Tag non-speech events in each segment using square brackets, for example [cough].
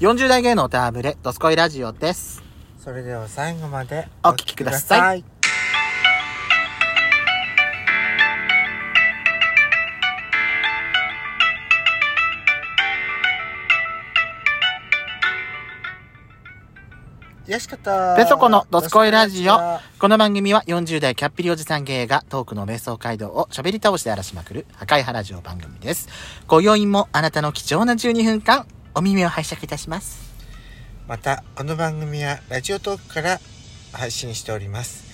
40代芸能ターブレ、ドスコイラジオです。それでは最後までお聞きくださいい。よしかったペソコのドスコイラジオこの番組は40代キャッピリおじさん芸がトークの瞑想街道を喋り倒して荒らしまくる破壊派ラジオ番組です。今宵もあなたの貴重な12分間、お耳を拝借いたします。またこの番組はラジオトークから配信しております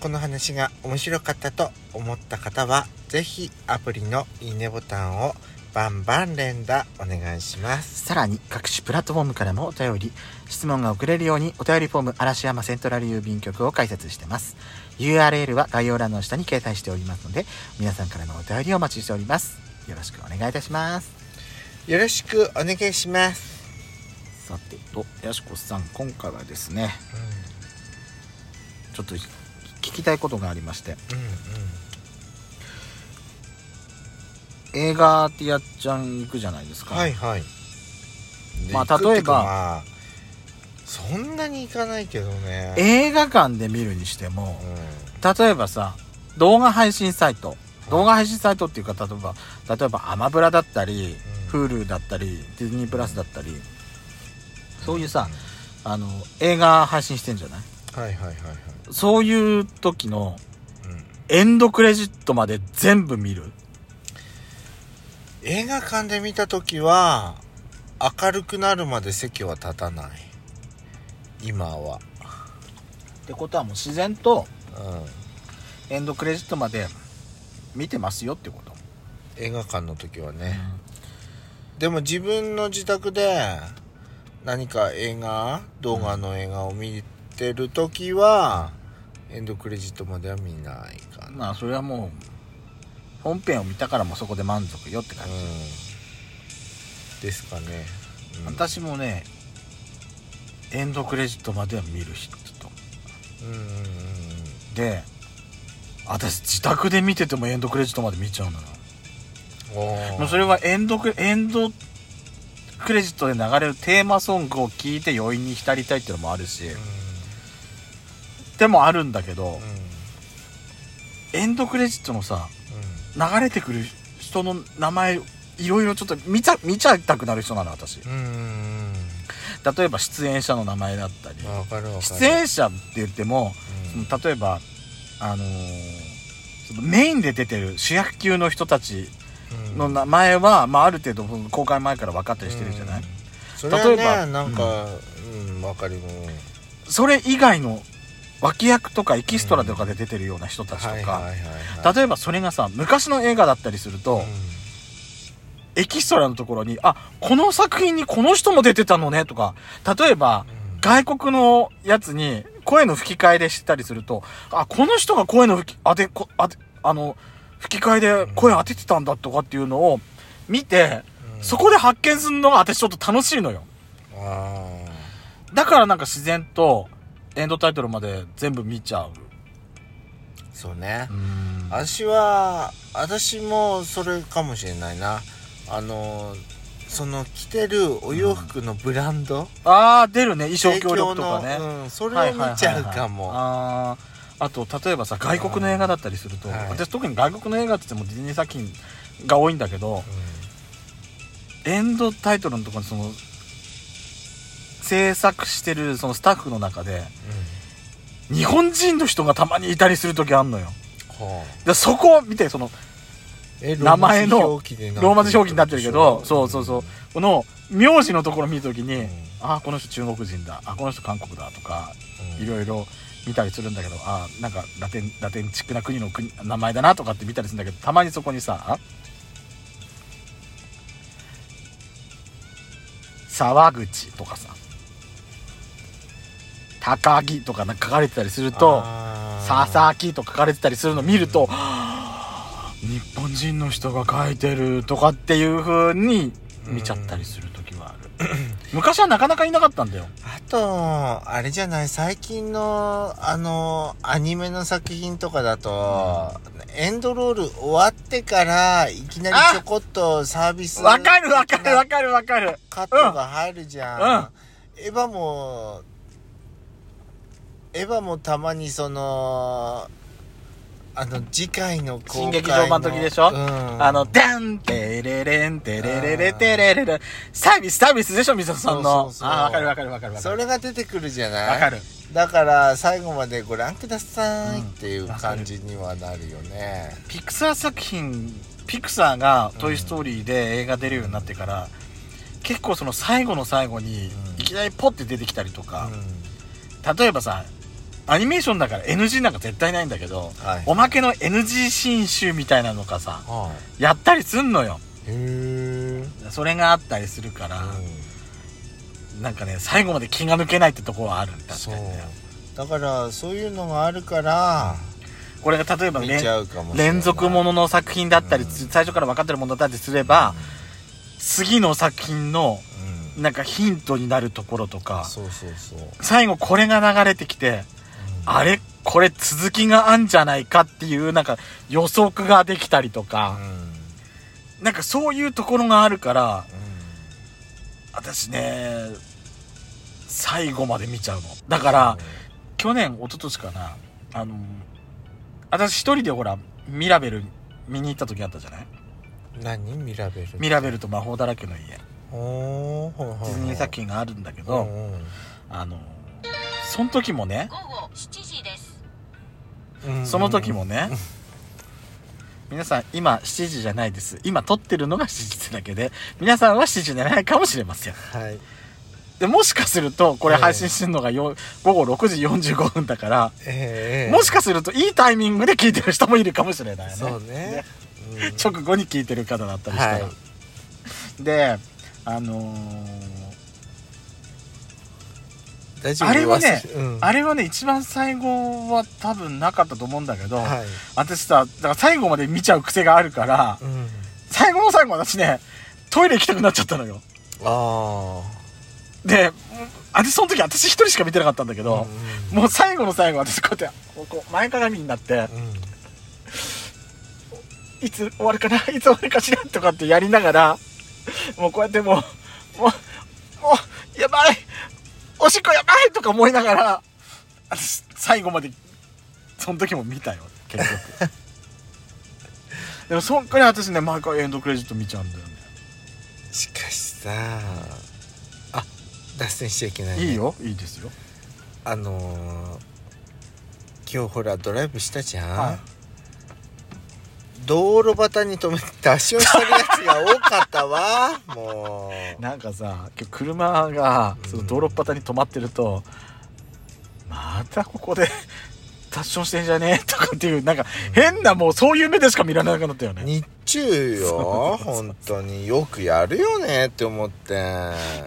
この話が面白かったと思った方はぜひアプリのいいねボタンをバンバン連打お願いしますさらに各種プラットフォームからもお便り、質問が送れるようにお便りフォーム嵐山セントラル郵便局を開設してます。URL は概要欄の下に掲載しておりますので、皆さんからのお便りをお待ちしております。よろしくお願いいたします。よろしくお願いします、さてと、やしこさん、今回はですね、ちょっと聞きたいことがありまして、うんうん。映画ってやっちゃん行くじゃないですか。はいはい。まあ例えばまあそんなに行かないけどね。映画館で見るにしてもう、ん。例えばさ、動画配信サイト、動画配信サイトっていうか、例えば、例えばアマブラだったり、うん Hulu だったり、ディズニープラスだったり、そういうさ、あの、映画配信してんじゃない？はいはいはいはい。そういう時のうん。エンドクレジットまで全部見る？映画館で見た時は明るくなるまで席は立たない。今は。ってことはもう自然とうん。エンドクレジットまで見てますよってこと。映画館の時はね、でも自分の自宅で何か映画動画の映画を見てる時は、エンドクレジットまでは見ないかな、まあそれはもう、本編を見たからもうそこで満足よって感うんじ。ですかね、うん私もね、エンドクレジットまでは見る人と。うんうんうんで、私自宅で見ててもエンドクレジットまで見ちゃうのよ。もうそれはエンドク、エンドクレジットで流れるテーマソングを聴いて余韻に浸りたいっていうのもあるし、でもあるんだけどエンドクレジットのさ、う流れてくる人の名前、いろいろちょっと見ちゃ、見ちゃいたくなる人なの、私。例えば出演者の名前だったり。出演者って言っても、うん。例えば、あのーメインで出てる主役級の人たちうんの名前は、まあ、ある程度公開前から分かったりしてるじゃない、うん。それは例えばねなんかうん。わ、かるうんそれ以外の脇役とかエキストラとかで出てるような人たちとか、例えばそれがさ昔の映画だったりすると、エキストラのところにあこの作品にこの人も出てたのねとか例えばうん。外国のやつに声の吹き替えで知ったりするとあこの人が声の吹き当てこ当てあの吹き替えで声当ててたんだとかっていうのを見て、うん。そこで発見するのが私ちょっと楽しいのよ。あだからなんか自然とエンドタイトルまで全部見ちゃう。ーそうね。うん。私は私もそれかもしれないな。あのその着てるお洋服のブランド、ああ出るね。衣装協力とかね。うん、それを見ちゃうかも、あーあと例えばさ外国の映画だったりすると、はい。私特に外国の映画って言ってもディズニー作品が多いんだけどエンドタイトルのところにその制作してるそのスタッフの中で日本人の人がたまにいたりする時あんのよ。うんはでそこを見てその名前のローマ字表記になってるけどそうそうそう。うんこの名字のところ見るときに、うん。ああこの人中国人だ。あこの人韓国だとかうん。いろいろ見たりするんだけどあーなんかラテンラテンチックな国の国名前だなとかって見たりするんだけどたまにそこにさ沢口とかさ高木とかなんか書かれてたりすると佐々木と書かれてたりするの見ると、はあ日本人の人が書いてるとかっていう風に見ちゃったりする時はある [laughs] 昔はなかなかいなかったんだよ。あっとあれじゃない？最近のあのアニメの作品とかだと、エンドロール終わってからいきなりちょこっとサービスわかるわかるわかるわかる。カットが入るじゃん、エヴァもエヴァもたまにそのあの次回の公開の新劇場版の時でしょ？うん、あの、ダン、テレレン、テレレレ、テレレレ、サービス、サービスでしょ、みそさんの。そうそうあかるわかるわかるわかる。それが出てくるじゃないわかる。だから最後までご覧くださいうんっていう感じにはなるよね、ピクサー作品、ピクサーがトイストーリーで映画出るようになってから、結構その最後の最後にうんいきなりポッて出てきたりとか、う例えばさアニメーションだから NG なんか絶対ないんだけど、んはい。おまけの NG 新集みたいなのがさはやったりすんのよ。いへえそれがあったりするから、なんかね最後まで気が抜けないってところはある。んだそう。ねだからそういうのがあるからこれが例えば見連続ものの作品だったり、うん。最初から分かってるものだったりすれば、次の作品のうん。なんかヒントになるところとかそうそうそう、最後これが流れてきてあれ？これ続きがあんじゃないかっていうなんか予測ができたりとうか、ん。なんかそういうところがあるからう私ね最後まで見ちゃうの。だから、去年一昨年かな。あの私一人でほらミラベル見に行った時あったじゃない？ん何？ミラベルミラベルと魔法だらけの家。ディズニー作品があるんだけうど、んうん。あのその時もね午後7時です。うん。その時もね、皆さん今7時じゃないです。今撮ってるのが7時ってだけで皆さんは7時じゃないかもしれません。はい。でもしかするとこれええ配信するのがよ午後6時45分だから、ええもしかするといいタイミングで聞いてる人もいるかもしれないね。そうね。う [laughs] ん直後に聞いてる方だったりしたら、はであのー大丈夫あれはねうん。あれはね一番最後は多分なかったと思うんだけど、はい。私さだから最後まで見ちゃう癖があるからうん。最後の最後私ねトイレ行きたくなっちゃったのよ。あで私その時私一人しか見てなかったんだけあど、もう最後の最後私こうやってこうこう前かがみになってうんうん。いつ終わるかないつ終わるかしらとかってやりながらもうこうやってもうもうもうおしっこやばいとか思いながら私最後までその時も見たよ。結局。でもそっから私ね毎回エンドクレジット見ちゃうんだよね。しかしさあ脱線しちゃいけない、ね、いいよ。いいですよ。あのー今日ほらドライブしたじゃん、はい道路端に止めて脱線してるやつが多かったわ。[laughs] もう。なんかさ車がその道路端に止まってると、またここでタッションしてんじゃねえとかっていうなんか変なもうそういう目でしか見られなくなったよね。日中よ本当によくやるよねって思って。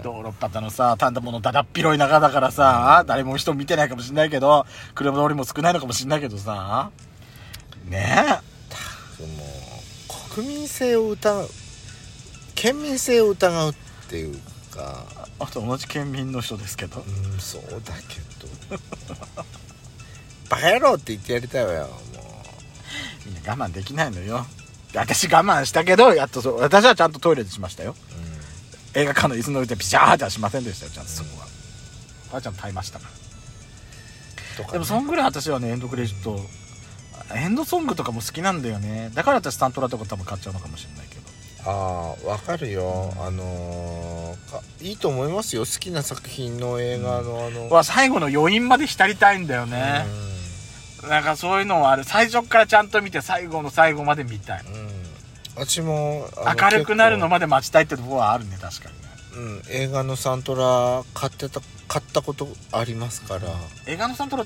道路端のさただものだだっ広い中だからさ誰も人見てないかもしんないけど車通りも少ないのかもしんないけどさねもう国民性を疑う県民性を疑うっていうか。えあと同じ県民の人ですけど。うんそうだけど。バカ野郎って言ってやりたいわよもみんな我慢できないのよ。で私我慢したけどやっとそう私はちゃんとトイレでしましたよ。う、映画館の椅子の上でピシャーってはしませんでしたよちゃんとそこは、あちゃんと耐えましたから。ね。でもそんぐらい私はねエンドクレジットエンドソングとかも好きなんだよね。だから私サントラとか多分買っちゃうのかもしれないけど。ああわかるよ。あのーかいいと思いますよ。好きな作品の映画のあの、は最後の余韻まで浸りたいんだよね、なんかそういうのはある。最初からちゃんと見て最後の最後まで見たい。うん、うん、私も明るくなるの結まで待ちたいってところはあるね確かにうん、映画のサントラ買ってた買ったことありますから、映画のサントラ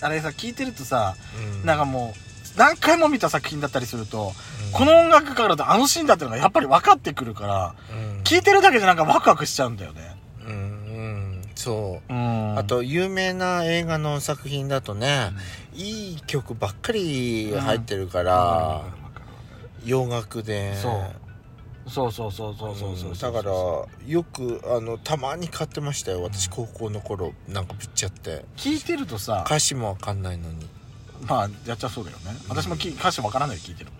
あれさ聞いてるとさうん。なんかもう何回も見た作品だったりすると、うん。この音楽からだとあのシーンだっていうのがやっぱり分かってくるからうん。聞いてるだけでなんかワクワクしちゃうんだよね。うんうん。そう。うん。あと有名な映画の作品だとね、いい曲ばっかり入ってるから、洋楽で。そうそうそうそうそうそうそうだからよくあのたまに買ってましたよ私高校の頃なんかぶっちゃって聞いてるとさ歌詞もわかんないのにまあやっちゃそうだよね私もき歌詞わからないで聞いてるも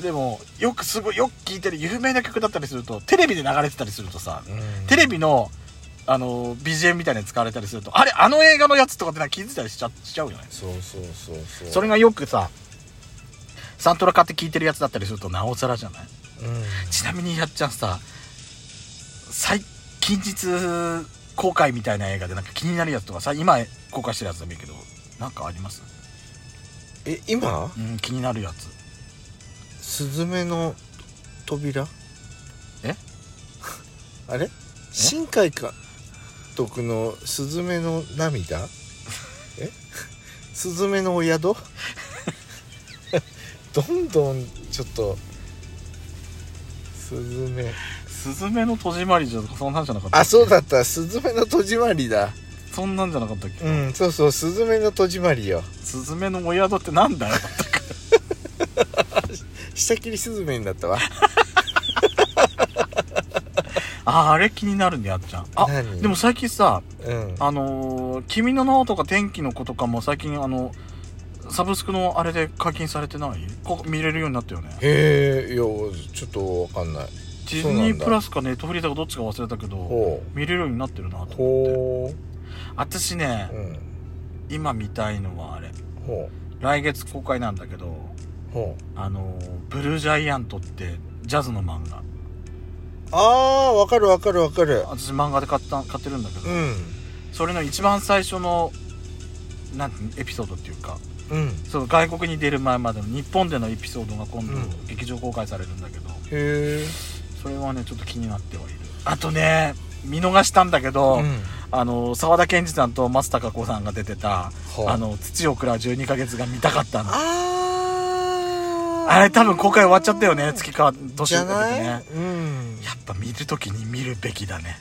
んでもよくすごいよく聞いてる有名な曲だったりするとテレビで流れてたりするとさうんテレビのあの BGM みたいに使われたりするとあれあの映画のやつとかってな気づいたりしちゃしちゃうよねそうそうそうそうそれがよくさサントラ買って聞いてるやつだったりするとなおさらじゃないちなみにやっちゃんさ最近日公開みたいな映画でなんか気になるやつとかさ今公開してるやつでもいいけどなんかあります？え今？うん気になるやつ「すずめの扉」え？[laughs] あれ？新海監督の「すずめの涙」え？すずめのお宿？[laughs] どんどんちょっとすずめスズメの戸締まりじゃそんなんじゃなかったあそうだった。すずめの戸締まりだ。そんなんじゃなかったっけ、うんそうそう。すずめの戸締まりよ。スズメのお宿ってなんだよ。[laughs] 下切りすずめになったわ。[laughs] ああれ気になるねやっちゃん。あ何？でも最近さうん。あのー君の名は」とか天気の子とかも最近あのサブスクのあれで解禁されてない？こ見れるようになったよね。へえいやちょっとわかんない。ディズニープラスかネットフリーだかどっちか忘れたけどほ見れるようになってるなとう思って。ほ私ねううん。今見たいのはあれ。ほ来月公開なんだけどあのーブルージャイアントってジャズの漫画。ああわかるわかるわかる。私漫画で買った買ってるんだけど、うん。それの一番最初のなんてエピソードっていうかうん。その外国に出る前までの日本でのエピソードが今度うん。劇場公開されるんだけど、へえそれはねちょっと気になってはいる。あとね見逃したんだけど、うん。あの沢田研二さんと松たか子さんが出てたあの土を食らう12ヶ月が見たかったの。あれ多分公開終わっちゃったよね月川年じゃ明けてねうん。やっぱ見るときに見るべきだね